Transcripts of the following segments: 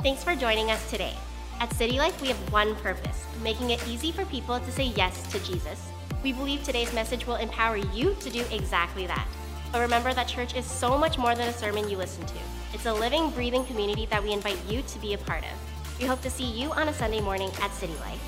Thanks for joining us today. At City Life, we have one purpose making it easy for people to say yes to Jesus. We believe today's message will empower you to do exactly that. But remember that church is so much more than a sermon you listen to. It's a living, breathing community that we invite you to be a part of. We hope to see you on a Sunday morning at City Life.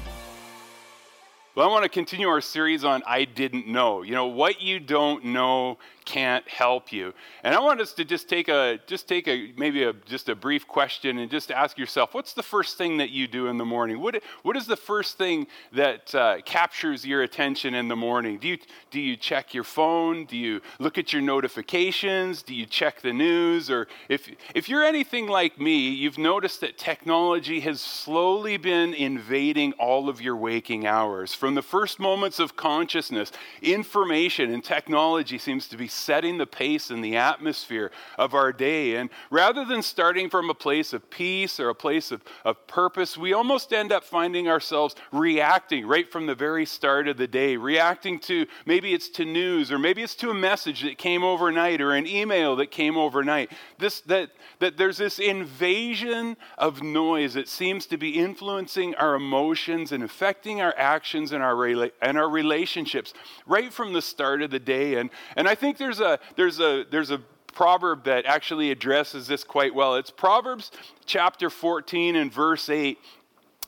Well, I want to continue our series on I Didn't Know. You know, what you don't know can't help you. And I want us to just take a just take a maybe a just a brief question and just ask yourself, what's the first thing that you do in the morning? What what is the first thing that uh, captures your attention in the morning? Do you do you check your phone? Do you look at your notifications? Do you check the news? Or if if you're anything like me, you've noticed that technology has slowly been invading all of your waking hours. From the first moments of consciousness, information and technology seems to be setting the pace and the atmosphere of our day. And rather than starting from a place of peace or a place of, of purpose, we almost end up finding ourselves reacting right from the very start of the day, reacting to maybe it's to news or maybe it's to a message that came overnight or an email that came overnight. This, that, that there's this invasion of noise that seems to be influencing our emotions and affecting our actions and our, rela- and our relationships right from the start of the day. And, and I think there's a, there's a, there's a proverb that actually addresses this quite well. It's Proverbs chapter 14 and verse 8.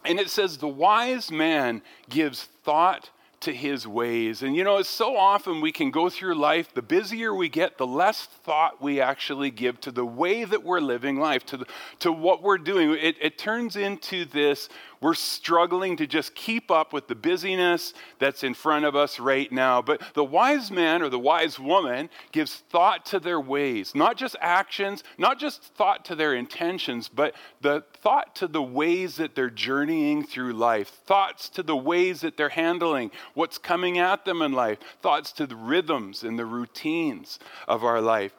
And it says, The wise man gives thought to his ways. And you know, so often we can go through life, the busier we get, the less thought we actually give to the way that we're living life, to, the, to what we're doing. It, it turns into this we're struggling to just keep up with the busyness that's in front of us right now. But the wise man or the wise woman gives thought to their ways, not just actions, not just thought to their intentions, but the thought to the ways that they're journeying through life, thoughts to the ways that they're handling what's coming at them in life, thoughts to the rhythms and the routines of our life.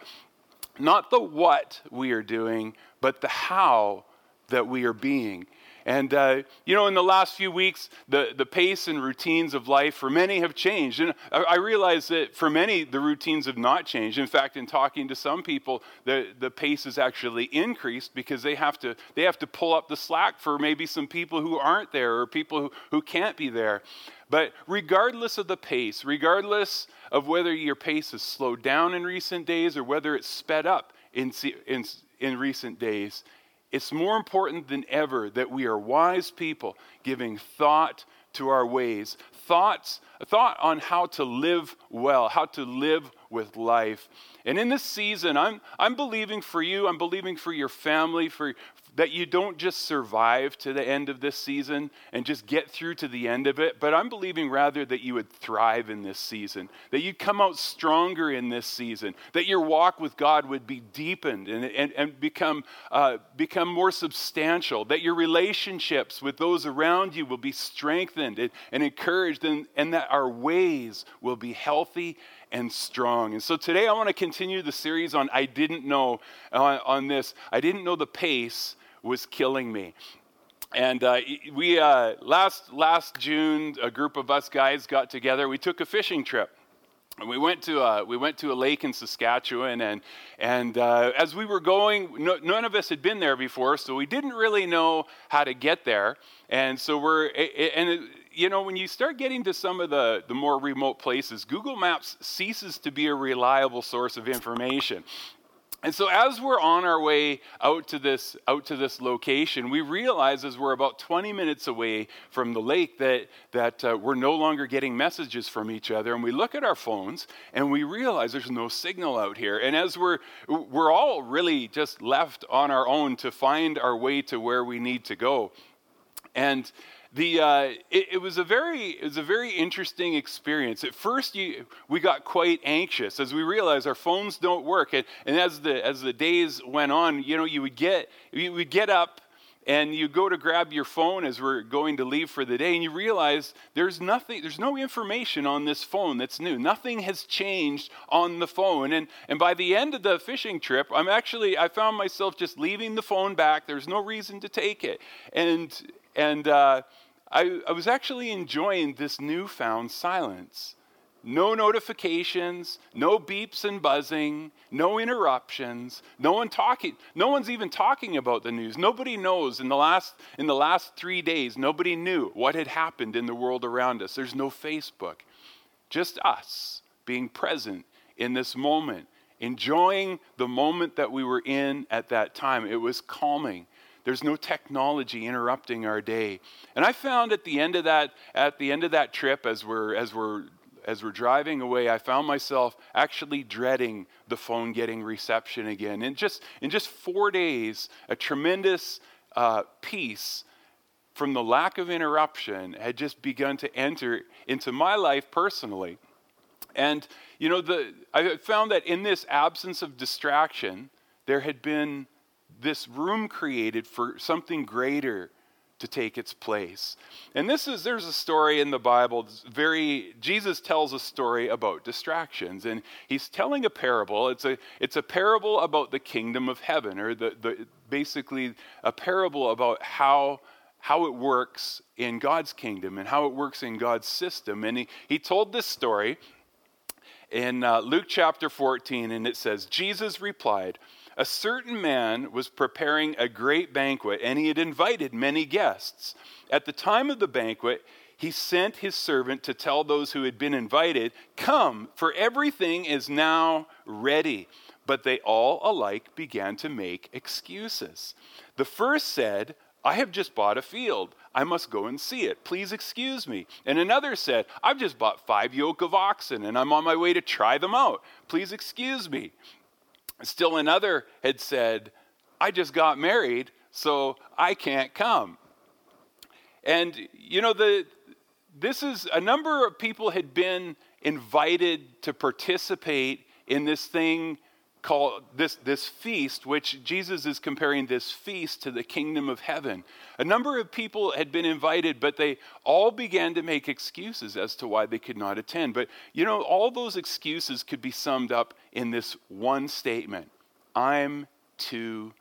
Not the what we are doing, but the how that we are being. And, uh, you know, in the last few weeks, the, the pace and routines of life for many have changed. And I, I realize that for many, the routines have not changed. In fact, in talking to some people, the, the pace has actually increased because they have, to, they have to pull up the slack for maybe some people who aren't there or people who, who can't be there. But regardless of the pace, regardless of whether your pace has slowed down in recent days or whether it's sped up in, in, in recent days, it's more important than ever that we are wise people giving thought to our ways, thoughts, a thought on how to live well, how to live with life. And in this season, I'm, I'm believing for you, I'm believing for your family, for, that you don't just survive to the end of this season and just get through to the end of it, but I'm believing rather that you would thrive in this season, that you'd come out stronger in this season, that your walk with God would be deepened and, and, and become, uh, become more substantial, that your relationships with those around you will be strengthened and, and encouraged, and, and that our ways will be healthy and strong. And so today I want to continue the series on I didn't know uh, on this. I didn't know the pace was killing me. And uh, we uh, last last June, a group of us guys got together. We took a fishing trip. And we went to a, we went to a lake in Saskatchewan, and and uh, as we were going, no, none of us had been there before, so we didn't really know how to get there. And so we're and it, you know when you start getting to some of the the more remote places, Google Maps ceases to be a reliable source of information. And so as we're on our way out to this out to this location, we realize as we're about 20 minutes away from the lake that that uh, we're no longer getting messages from each other and we look at our phones and we realize there's no signal out here. And as we're we're all really just left on our own to find our way to where we need to go. And the, uh, it, it, was a very, it was a very interesting experience. At first, you, we got quite anxious. As we realized our phones don't work. And, and as, the, as the days went on, you know, you would get, you would get up and you go to grab your phone as we're going to leave for the day. And you realize there's nothing there's no information on this phone that's new. Nothing has changed on the phone. And and by the end of the fishing trip i'm actually i found myself just leaving the phone back. There's no reason to take it. And and uh, I, I was actually enjoying this newfound silence no notifications, no beeps and buzzing, no interruptions, no one talking, no one's even talking about the news. Nobody knows in the last in the last 3 days, nobody knew what had happened in the world around us. There's no Facebook. Just us being present in this moment, enjoying the moment that we were in at that time. It was calming. There's no technology interrupting our day. And I found at the end of that at the end of that trip as we're as we're as we're driving away, I found myself actually dreading the phone getting reception again. And just in just four days, a tremendous uh, peace from the lack of interruption had just begun to enter into my life personally. And you know, the, I found that in this absence of distraction, there had been this room created for something greater to take its place. And this is there's a story in the Bible very Jesus tells a story about distractions and he's telling a parable. It's a it's a parable about the kingdom of heaven or the, the basically a parable about how how it works in God's kingdom and how it works in God's system. And he, he told this story in uh, Luke chapter 14, and it says, Jesus replied, A certain man was preparing a great banquet, and he had invited many guests. At the time of the banquet, he sent his servant to tell those who had been invited, Come, for everything is now ready. But they all alike began to make excuses. The first said, I have just bought a field. I must go and see it. Please excuse me. And another said, I've just bought five yoke of oxen and I'm on my way to try them out. Please excuse me. Still another had said, I just got married, so I can't come. And, you know, the, this is a number of people had been invited to participate in this thing called this, this feast, which Jesus is comparing this feast to the kingdom of heaven. A number of people had been invited, but they all began to make excuses as to why they could not attend. But you know, all those excuses could be summed up in this one statement I'm too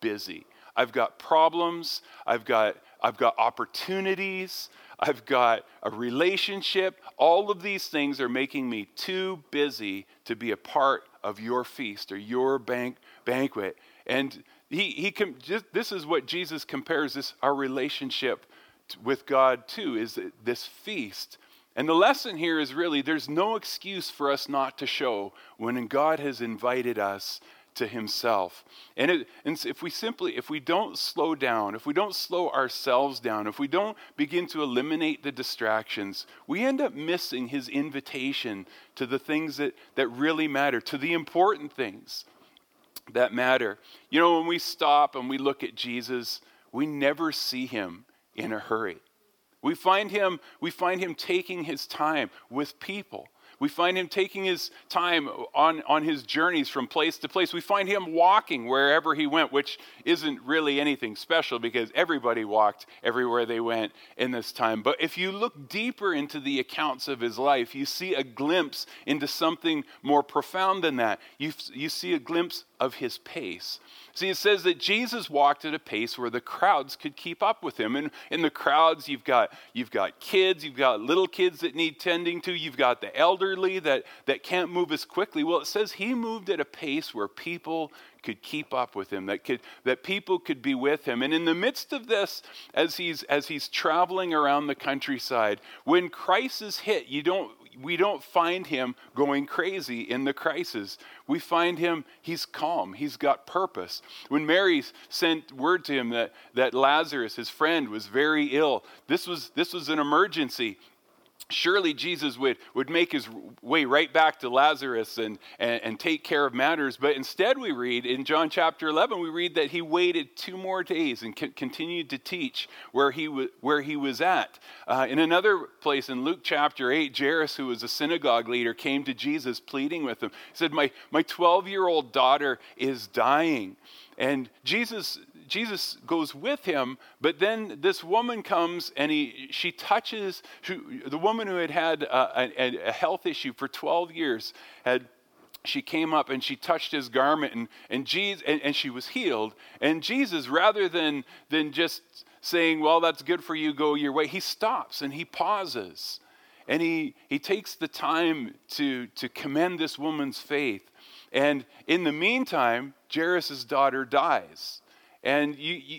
busy. I've got problems, I've got, I've got opportunities, I've got a relationship. All of these things are making me too busy to be a part of your feast or your bank, banquet. And he, he com- just, this is what Jesus compares this our relationship with God to is this feast. And the lesson here is really there's no excuse for us not to show when God has invited us to himself. And, it, and if we simply, if we don't slow down, if we don't slow ourselves down, if we don't begin to eliminate the distractions, we end up missing his invitation to the things that, that really matter, to the important things that matter. You know, when we stop and we look at Jesus, we never see him in a hurry. We find him, we find him taking his time with people. We find him taking his time on, on his journeys from place to place. We find him walking wherever he went, which isn't really anything special because everybody walked everywhere they went in this time. But if you look deeper into the accounts of his life, you see a glimpse into something more profound than that. You, you see a glimpse of his pace. See, it says that Jesus walked at a pace where the crowds could keep up with him. And in the crowds, you've got, you've got kids, you've got little kids that need tending to, you've got the elderly that, that can't move as quickly. Well, it says he moved at a pace where people could keep up with him, that, could, that people could be with him. And in the midst of this, as he's, as he's traveling around the countryside, when crisis hit, you don't, we don't find him going crazy in the crisis. We find him, he's calm, he's got purpose. When Mary sent word to him that, that Lazarus, his friend, was very ill, this was, this was an emergency surely Jesus would, would make his way right back to Lazarus and, and, and, take care of matters. But instead, we read in John chapter 11, we read that he waited two more days and continued to teach where he, w- where he was at. Uh, in another place, in Luke chapter 8, Jairus, who was a synagogue leader, came to Jesus pleading with him. He said, My 12 year old daughter is dying. And Jesus Jesus goes with him, but then this woman comes and he, she touches, she, the woman who had had a, a, a health issue for 12 years had she came up and she touched his garment and, and, Jesus, and, and, she was healed. And Jesus, rather than, than just saying, Well, that's good for you, go your way, he stops and he pauses and he, he takes the time to, to commend this woman's faith. And in the meantime, Jairus' daughter dies. And, you, you,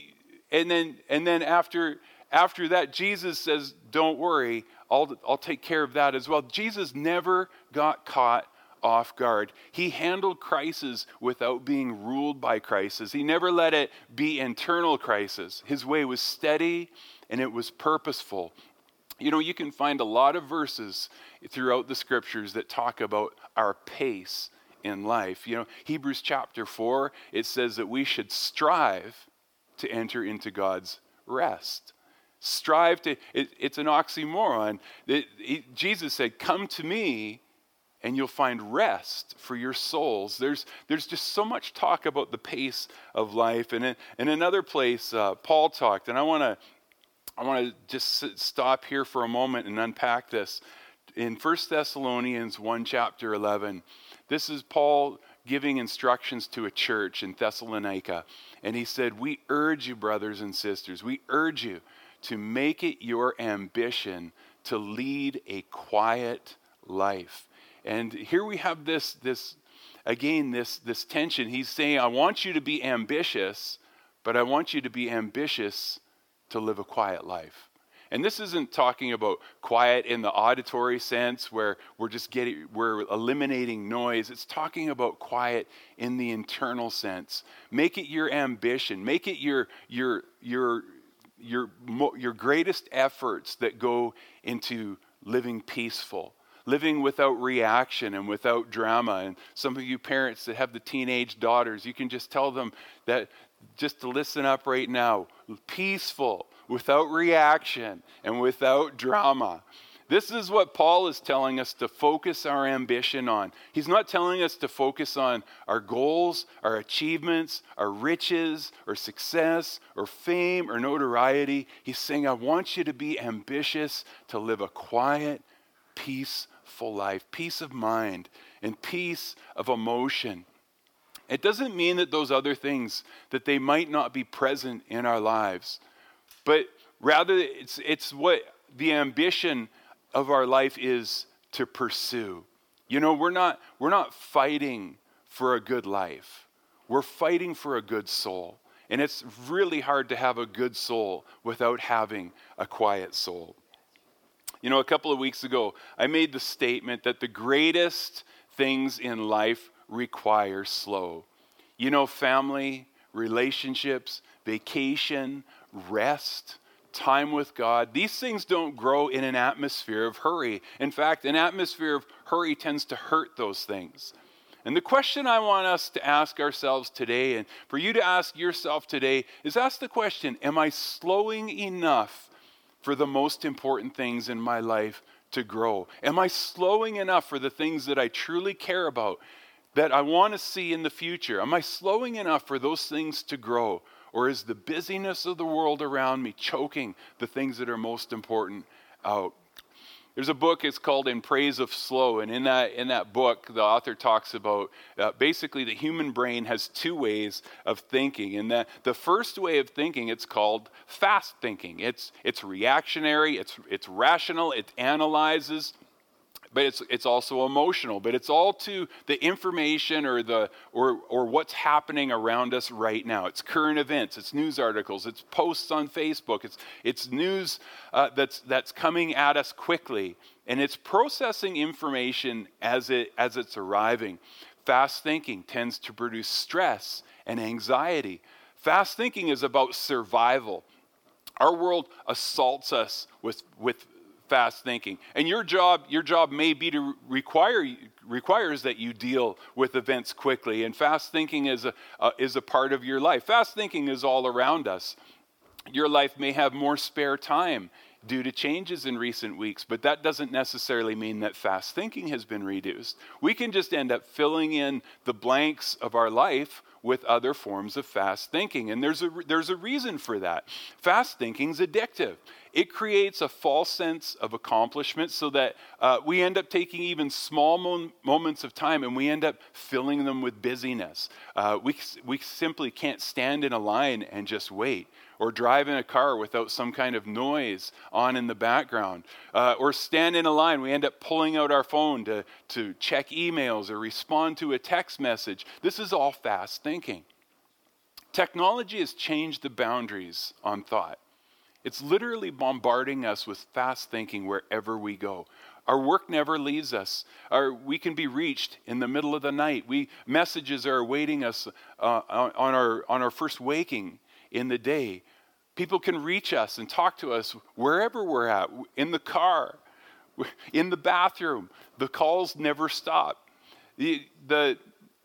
and, then, and then after, after that, Jesus says, Don't worry, I'll, I'll take care of that as well. Jesus never got caught off guard. He handled crisis without being ruled by crisis. He never let it be internal crisis. His way was steady and it was purposeful. You know, you can find a lot of verses throughout the scriptures that talk about our pace in life. You know, Hebrews chapter 4, it says that we should strive to enter into God's rest. Strive to, it, it's an oxymoron. It, it, Jesus said, Come to me and you'll find rest for your souls. There's, there's just so much talk about the pace of life. And in, in another place, uh, Paul talked, and I want to I want to just stop here for a moment and unpack this. In 1 Thessalonians 1, chapter 11, this is Paul giving instructions to a church in Thessalonica. And he said, We urge you, brothers and sisters, we urge you to make it your ambition to lead a quiet life and here we have this, this again, this, this tension. He's saying, I want you to be ambitious, but I want you to be ambitious to live a quiet life. And this isn't talking about quiet in the auditory sense where we're just getting, we're eliminating noise. It's talking about quiet in the internal sense. Make it your ambition. Make it your, your, your, your, your greatest efforts that go into living peaceful living without reaction and without drama. And some of you parents that have the teenage daughters, you can just tell them that just to listen up right now peaceful, without reaction, and without drama. This is what Paul is telling us to focus our ambition on. He's not telling us to focus on our goals, our achievements, our riches, or success, or fame, or notoriety. He's saying, I want you to be ambitious to live a quiet, peaceful life, peace of mind, and peace of emotion. It doesn't mean that those other things that they might not be present in our lives, but rather it's it's what the ambition of our life is to pursue. You know, we're not we're not fighting for a good life. We're fighting for a good soul. And it's really hard to have a good soul without having a quiet soul. You know, a couple of weeks ago, I made the statement that the greatest things in life require slow. You know, family, relationships, vacation, rest, time with God, these things don't grow in an atmosphere of hurry. In fact, an atmosphere of hurry tends to hurt those things. And the question I want us to ask ourselves today, and for you to ask yourself today, is ask the question Am I slowing enough for the most important things in my life to grow? Am I slowing enough for the things that I truly care about, that I want to see in the future? Am I slowing enough for those things to grow? Or is the busyness of the world around me choking the things that are most important out? There's a book, it's called In Praise of Slow. And in that, in that book, the author talks about uh, basically the human brain has two ways of thinking. And the, the first way of thinking, it's called fast thinking. It's, it's reactionary, it's, it's rational, it analyzes, but it's, it's also emotional. But it's all to the information or, the, or, or what's happening around us right now. It's current events, it's news articles, it's posts on Facebook, it's, it's news uh, that's, that's coming at us quickly. And it's processing information as, it, as it's arriving. Fast thinking tends to produce stress and anxiety. Fast thinking is about survival. Our world assaults us with, with fast thinking. And your job, your job may be to require requires that you deal with events quickly. And fast thinking is a uh, is a part of your life. Fast thinking is all around us. Your life may have more spare time due to changes in recent weeks, but that doesn't necessarily mean that fast thinking has been reduced. We can just end up filling in the blanks of our life with other forms of fast thinking. And there's a, there's a reason for that. Fast thinking is addictive. it creates a false sense of accomplishment so that uh, we end up taking even small mo- moments of time and we end up filling them with busyness. Uh, we, we simply can't stand in a line and just wait or drive in a car without some kind of noise on in the background, uh, or stand in a line. We end up pulling out our phone to, to check emails or respond to a text message. This is all fast thinking. Technology has changed the boundaries on thought. It's literally bombarding us with fast thinking wherever we go. Our work never leaves us. Our, we can be reached in the middle of the night. We, messages are awaiting us uh, on, our, on our first waking in the day. People can reach us and talk to us wherever we're at, in the car, in the bathroom. The calls never stop. The, the,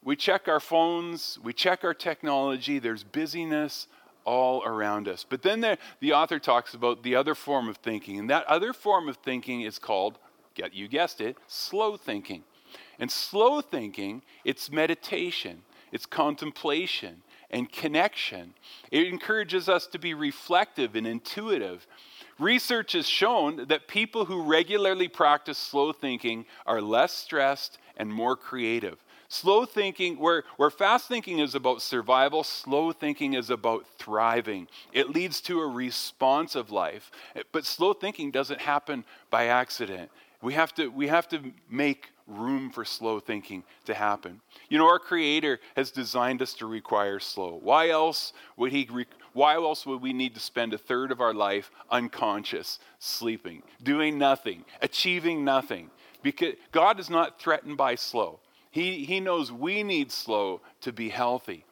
we check our phones, we check our technology, there's busyness all around us. But then the, the author talks about the other form of thinking, and that other form of thinking is called, get you guessed it, slow thinking. And slow thinking, it's meditation, it's contemplation, and connection. It encourages us to be reflective and intuitive. Research has shown that people who regularly practice slow thinking are less stressed and more creative. Slow thinking, where, where fast thinking is about survival, slow thinking is about thriving. It leads to a responsive life. But slow thinking doesn't happen by accident. We have to, we have to make room for slow thinking to happen. You know, our Creator has designed us to require slow. Why else would He? Re- why else would we need to spend a third of our life unconscious, sleeping, doing nothing, achieving nothing? Because God is not threatened by slow. He, he knows we need slow to be healthy.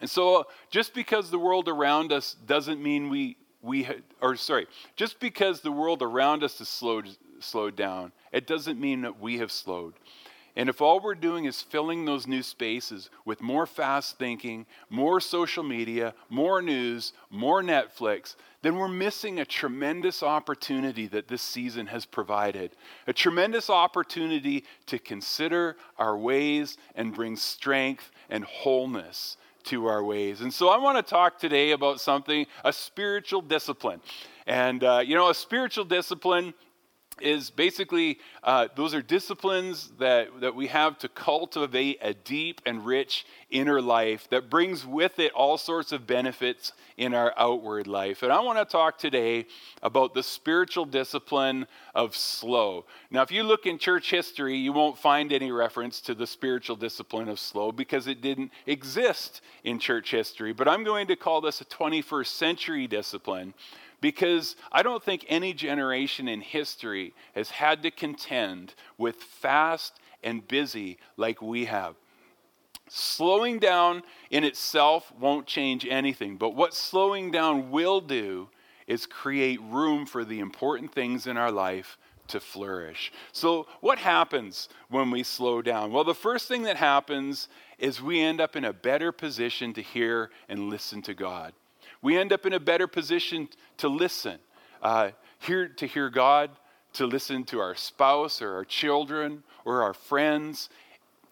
And so, uh, just because the world around us doesn't mean we, we or sorry, just because the world around us is slowed, slowed down, it doesn't mean that we have slowed. And if all we're doing is filling those new spaces with more fast thinking, more social media, more news, more Netflix, then we're missing a tremendous opportunity that this season has provided. A tremendous opportunity to consider our ways and bring strength and wholeness to our ways. And so I want to talk today about something, a spiritual discipline. And, uh, you know, a spiritual discipline is basically uh, those are disciplines that, that we have to cultivate a deep and rich inner life that brings with it all sorts of benefits in our outward life. And I want to talk today about the spiritual discipline of slow. Now, if you look in church history, you won't find any reference to the spiritual discipline of slow because it didn't exist in church history. But I'm going to call this a 21st century discipline because I don't think any generation in history has had to contend with fast and busy like we have. Slowing down in itself won't change anything, but what slowing down will do is create room for the important things in our life to flourish. So, what happens when we slow down? Well, the first thing that happens is we end up in a better position to hear and listen to God we end up in a better position to listen, uh, hear, to hear God, to listen to our spouse or our children or our friends.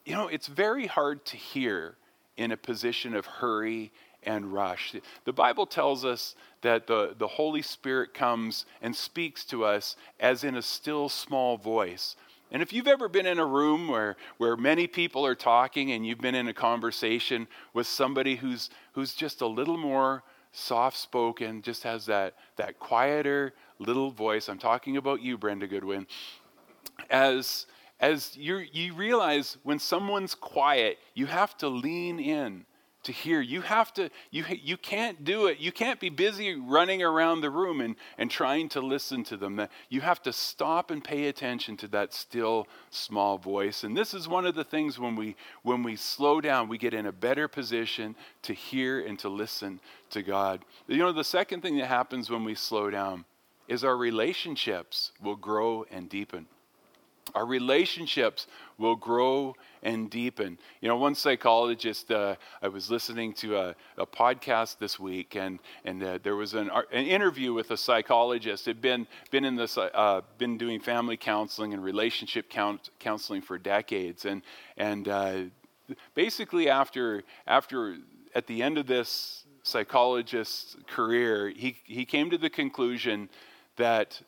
You know, it's very hard to hear in a position of hurry and rush. The Bible tells us that the, the Holy Spirit comes and speaks to us as in a still small voice. And if you've ever been in a room where, where many people are talking and you've been in a conversation with somebody who's, who's just a little more soft spoken, just has that, that quieter little voice. I'm talking about you, Brenda Goodwin. As, as you you realize when someone's quiet, you have to lean in to hear. You have to, you, you can't do it. You can't be busy running around the room and, and trying to listen to them. You have to stop and pay attention to that still small voice. And this is one of the things when we, when we slow down, we get in a better position to hear and to listen to God. You know, the second thing that happens when we slow down is our relationships will grow and deepen. Our relationships will grow and deepen. You know, one psychologist, uh, I was listening to a, a, podcast this week, and, and uh, there was an, an interview with a psychologist. Had been, been, in this, uh, been doing family counseling and relationship count, counseling for decades. And, and uh, basically, after, after, at the end of this psychologist's career, he, he came to the conclusion that,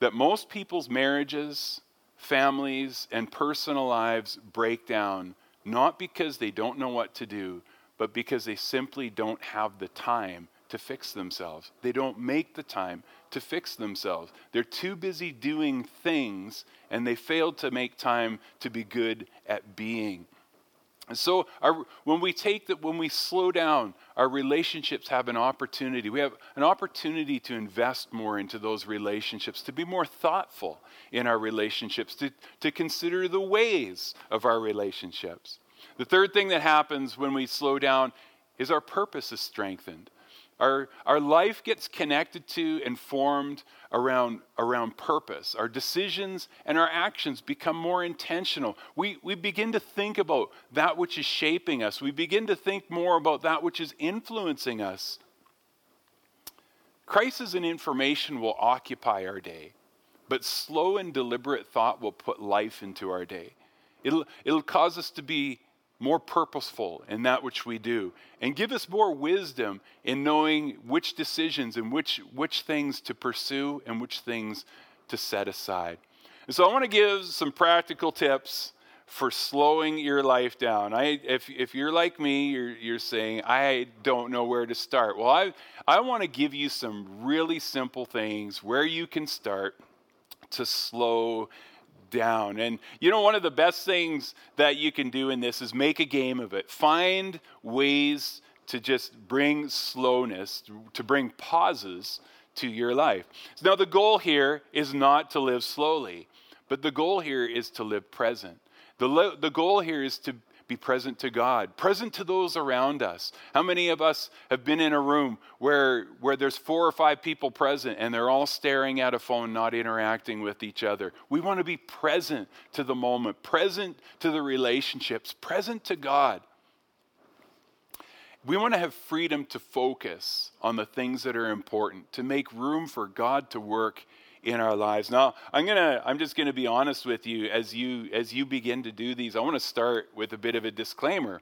that most people's marriages, families, and personal lives break down not because they don't know what to do, but because they simply don't have the time to fix themselves. They don't make the time to fix themselves. They're too busy doing things and they failed to make time to be good at being. And so our, when we take that, when we slow down, our relationships have an opportunity. We have an opportunity to invest more into those relationships, to be more thoughtful in our relationships, to, to consider the ways of our relationships. The third thing that happens when we slow down is our purpose is strengthened. Our, our life gets connected to and formed around, around purpose. Our decisions and our actions become more intentional. We, we begin to think about that which is shaping us, we begin to think more about that which is influencing us. Crisis and information will occupy our day, but slow and deliberate thought will put life into our day. It'll, it'll cause us to be more purposeful in that which we do, and give us more wisdom in knowing which decisions and which, which things to pursue and which things to set aside. And so I want to give some practical tips for slowing your life down. I, if, if you're like me, you're, you're saying, I don't know where to start. Well, I, I want to give you some really simple things where you can start to slow down. And you know, one of the best things that you can do in this is make a game of it. Find ways to just bring slowness, to bring pauses to your life. Now, the goal here is not to live slowly, but the goal here is to live present. The, the goal here is to be present to God, present to those around us. How many of us have been in a room where, where there's four or five people present and they're all staring at a phone, not interacting with each other? We want to be present to the moment, present to the relationships, present to God. We want to have freedom to focus on the things that are important, to make room for God to work in our lives. Now, I'm going to I'm just going to be honest with you as you as you begin to do these. I want to start with a bit of a disclaimer.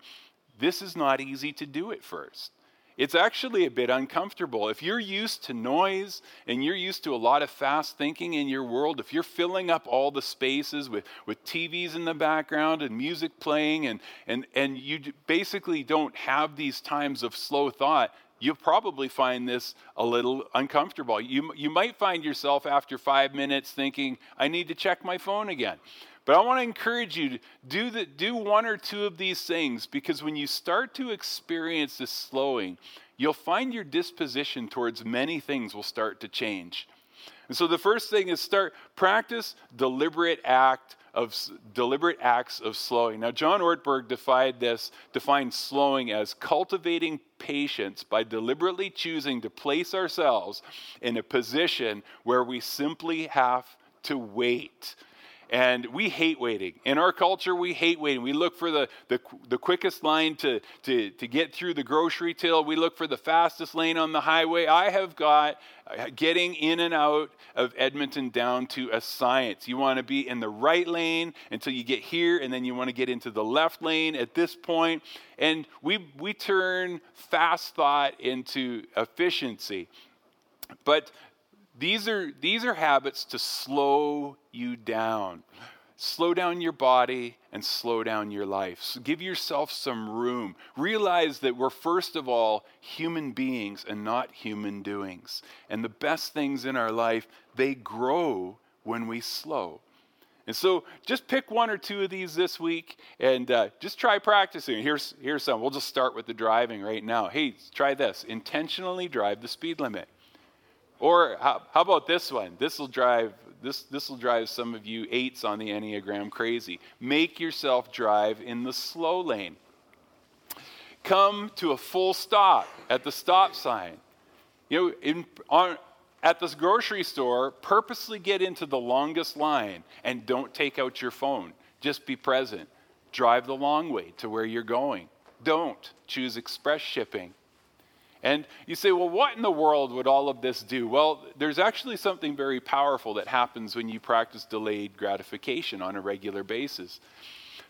This is not easy to do at first. It's actually a bit uncomfortable. If you're used to noise and you're used to a lot of fast thinking in your world, if you're filling up all the spaces with, with TVs in the background and music playing, and, and, and you basically don't have these times of slow thought, you'll probably find this a little uncomfortable. You, you might find yourself after five minutes thinking, I need to check my phone again. But I want to encourage you to do, the, do one or two of these things because when you start to experience this slowing, you'll find your disposition towards many things will start to change. And so the first thing is start practice deliberate act of deliberate acts of slowing. Now, John Ortberg defined this, defined slowing as cultivating patience by deliberately choosing to place ourselves in a position where we simply have to wait and we hate waiting. In our culture, we hate waiting. We look for the, the, the quickest line to, to, to get through the grocery till. We look for the fastest lane on the highway. I have got uh, getting in and out of Edmonton down to a science. You want to be in the right lane until you get here, and then you want to get into the left lane at this point. And we, we turn fast thought into efficiency. But these are, these are habits to slow you down. Slow down your body and slow down your life. So give yourself some room. Realize that we're, first of all, human beings and not human doings. And the best things in our life, they grow when we slow. And so just pick one or two of these this week and uh, just try practicing. Here's, here's some. We'll just start with the driving right now. Hey, try this intentionally drive the speed limit. Or how, how about this one? This will drive this this will drive some of you eights on the Enneagram crazy. Make yourself drive in the slow lane. Come to a full stop at the stop sign. You know, in, on, at this grocery store, purposely get into the longest line and don't take out your phone. Just be present. Drive the long way to where you're going. Don't choose express shipping. And you say, well, what in the world would all of this do? Well, there's actually something very powerful that happens when you practice delayed gratification on a regular basis.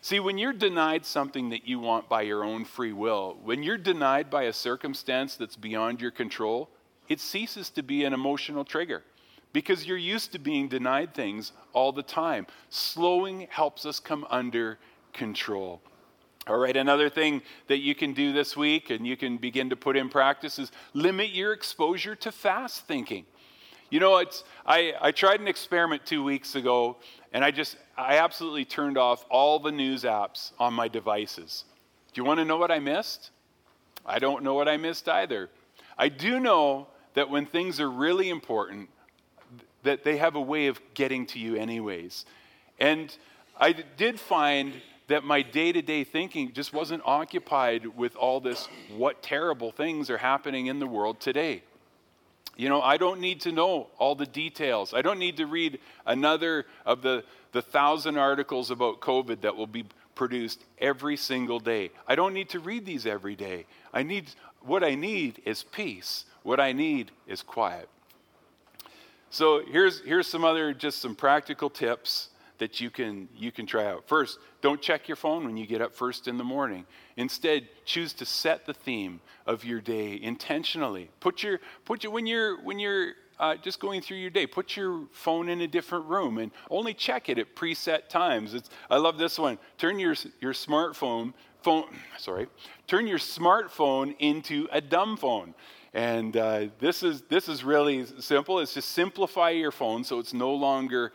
See, when you're denied something that you want by your own free will, when you're denied by a circumstance that's beyond your control, it ceases to be an emotional trigger because you're used to being denied things all the time. Slowing helps us come under control. All right, another thing that you can do this week and you can begin to put in practice is limit your exposure to fast thinking. You know, it's, I, I tried an experiment two weeks ago and I just, I absolutely turned off all the news apps on my devices. Do you want to know what I missed? I don't know what I missed either. I do know that when things are really important, that they have a way of getting to you anyways. And I did find that my day to day thinking just wasn't occupied with all this what terrible things are happening in the world today. You know, I don't need to know all the details. I don't need to read another of the, the thousand articles about COVID that will be produced every single day. I don't need to read these every day. I need what I need is peace. What I need is quiet. So here's here's some other just some practical tips that you can you can try out. First, don't check your phone when you get up first in the morning. Instead, choose to set the theme of your day intentionally. Put your put your when you're when you're uh, just going through your day, put your phone in a different room and only check it at preset times. It's, I love this one. Turn your your smartphone phone sorry turn your smartphone into a dumb phone. And uh, this is this is really simple. It's just simplify your phone so it's no longer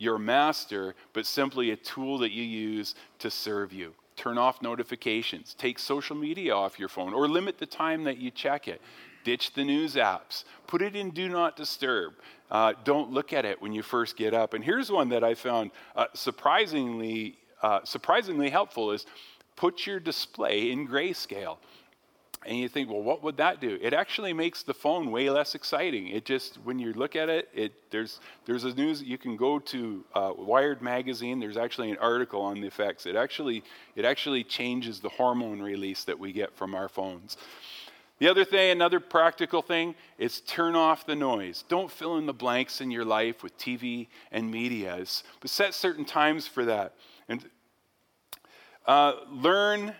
your master, but simply a tool that you use to serve you. Turn off notifications, take social media off your phone, or limit the time that you check it. Ditch the news apps, put it in do not disturb. Uh, don't look at it when you first get up. And here's one that I found uh, surprisingly, uh, surprisingly helpful is put your display in grayscale. And you think, well, what would that do? It actually makes the phone way less exciting. It just, when you look at it, it there's there's a news. You can go to uh, Wired magazine. There's actually an article on the effects. It actually it actually changes the hormone release that we get from our phones. The other thing, another practical thing, is turn off the noise. Don't fill in the blanks in your life with TV and media. But set certain times for that, and uh, learn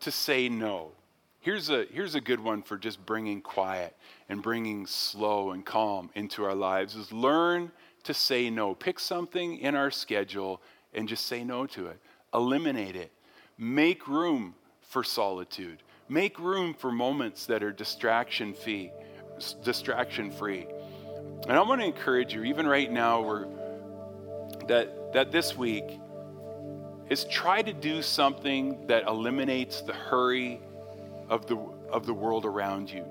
to say no. Here's a, here's a good one for just bringing quiet and bringing slow and calm into our lives is learn to say no. Pick something in our schedule and just say no to it. Eliminate it. Make room for solitude. Make room for moments that are distraction free. Distraction free. And I want to encourage you, even right now, we're, that, that this week is try to do something that eliminates the hurry of the, of the world around you.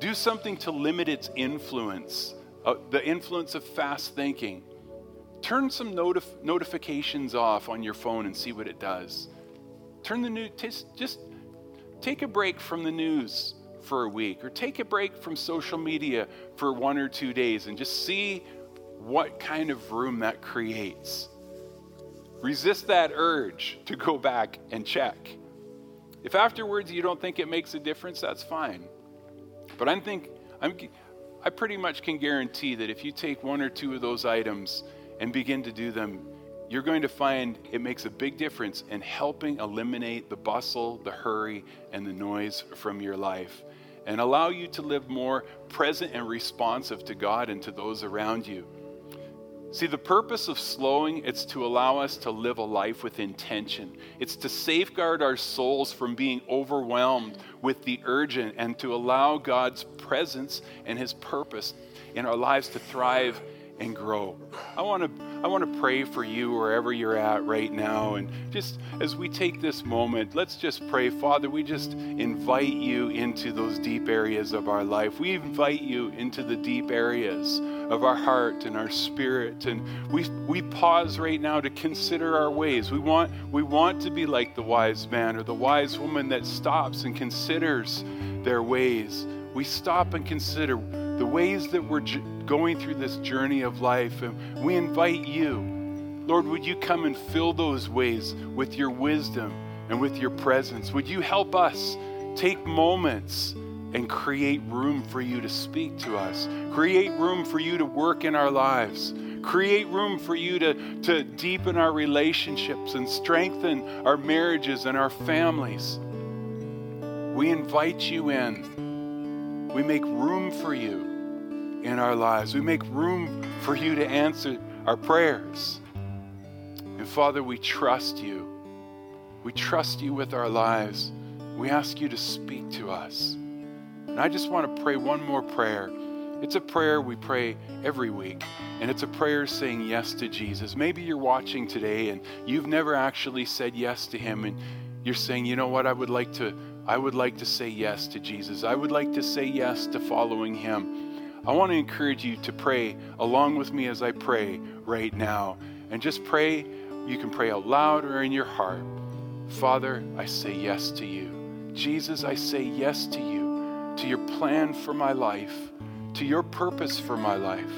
Do something to limit its influence, uh, the influence of fast thinking. Turn some notif- notifications off on your phone and see what it does. Turn the news, t- just take a break from the news for a week or take a break from social media for one or two days and just see what kind of room that creates. Resist that urge to go back and check. If afterwards you don't think it makes a difference, that's fine. But I think I'm, I pretty much can guarantee that if you take one or two of those items and begin to do them, you're going to find it makes a big difference in helping eliminate the bustle, the hurry, and the noise from your life and allow you to live more present and responsive to God and to those around you. See, the purpose of slowing, it's to allow us to live a life with intention. It's to safeguard our souls from being overwhelmed with the urgent and to allow God's presence and his purpose in our lives to thrive and grow. I want to I want to pray for you wherever you're at right now and just as we take this moment, let's just pray, Father, we just invite you into those deep areas of our life. We invite you into the deep areas of our heart and our spirit and we we pause right now to consider our ways. We want we want to be like the wise man or the wise woman that stops and considers their ways. We stop and consider the ways that we're going through this journey of life. And we invite you, Lord, would you come and fill those ways with your wisdom and with your presence? Would you help us take moments and create room for you to speak to us? Create room for you to work in our lives. Create room for you to, to deepen our relationships and strengthen our marriages and our families. We invite you in. We make room for you. in our lives. We make room for you to answer our prayers. And Father, we trust you. We trust you with our lives. We ask you to speak to us. And I just want to pray one more prayer. It's a prayer we pray every week, and it's a prayer saying yes to Jesus. Maybe you're watching today and you've never actually said yes to him and you're saying, "You know what? I would like to I would like to say yes to Jesus. I would like to say yes to following him." I want to encourage you to pray along with me as I pray right now. And just pray, you can pray out loud or in your heart. Father, I say yes to you. Jesus, I say yes to you, to your plan for my life to your purpose for my life.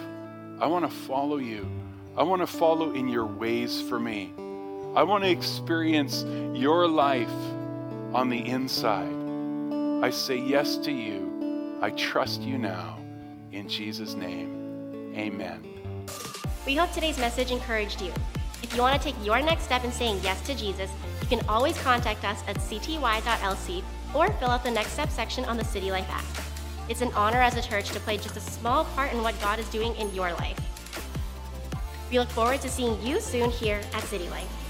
I want to follow you. I want to follow in your ways for me. I want to experience your life on the inside. I say yes to you. I trust you now. In Jesus' name, amen. We hope today's message encouraged you. If you want to take your next step in saying yes to Jesus, you can always contact us at cty.lc or fill out the next step section on the City Life app. It's an honor as a church to play just a small part in what God is doing in your life. We look forward to seeing you soon here at City Life.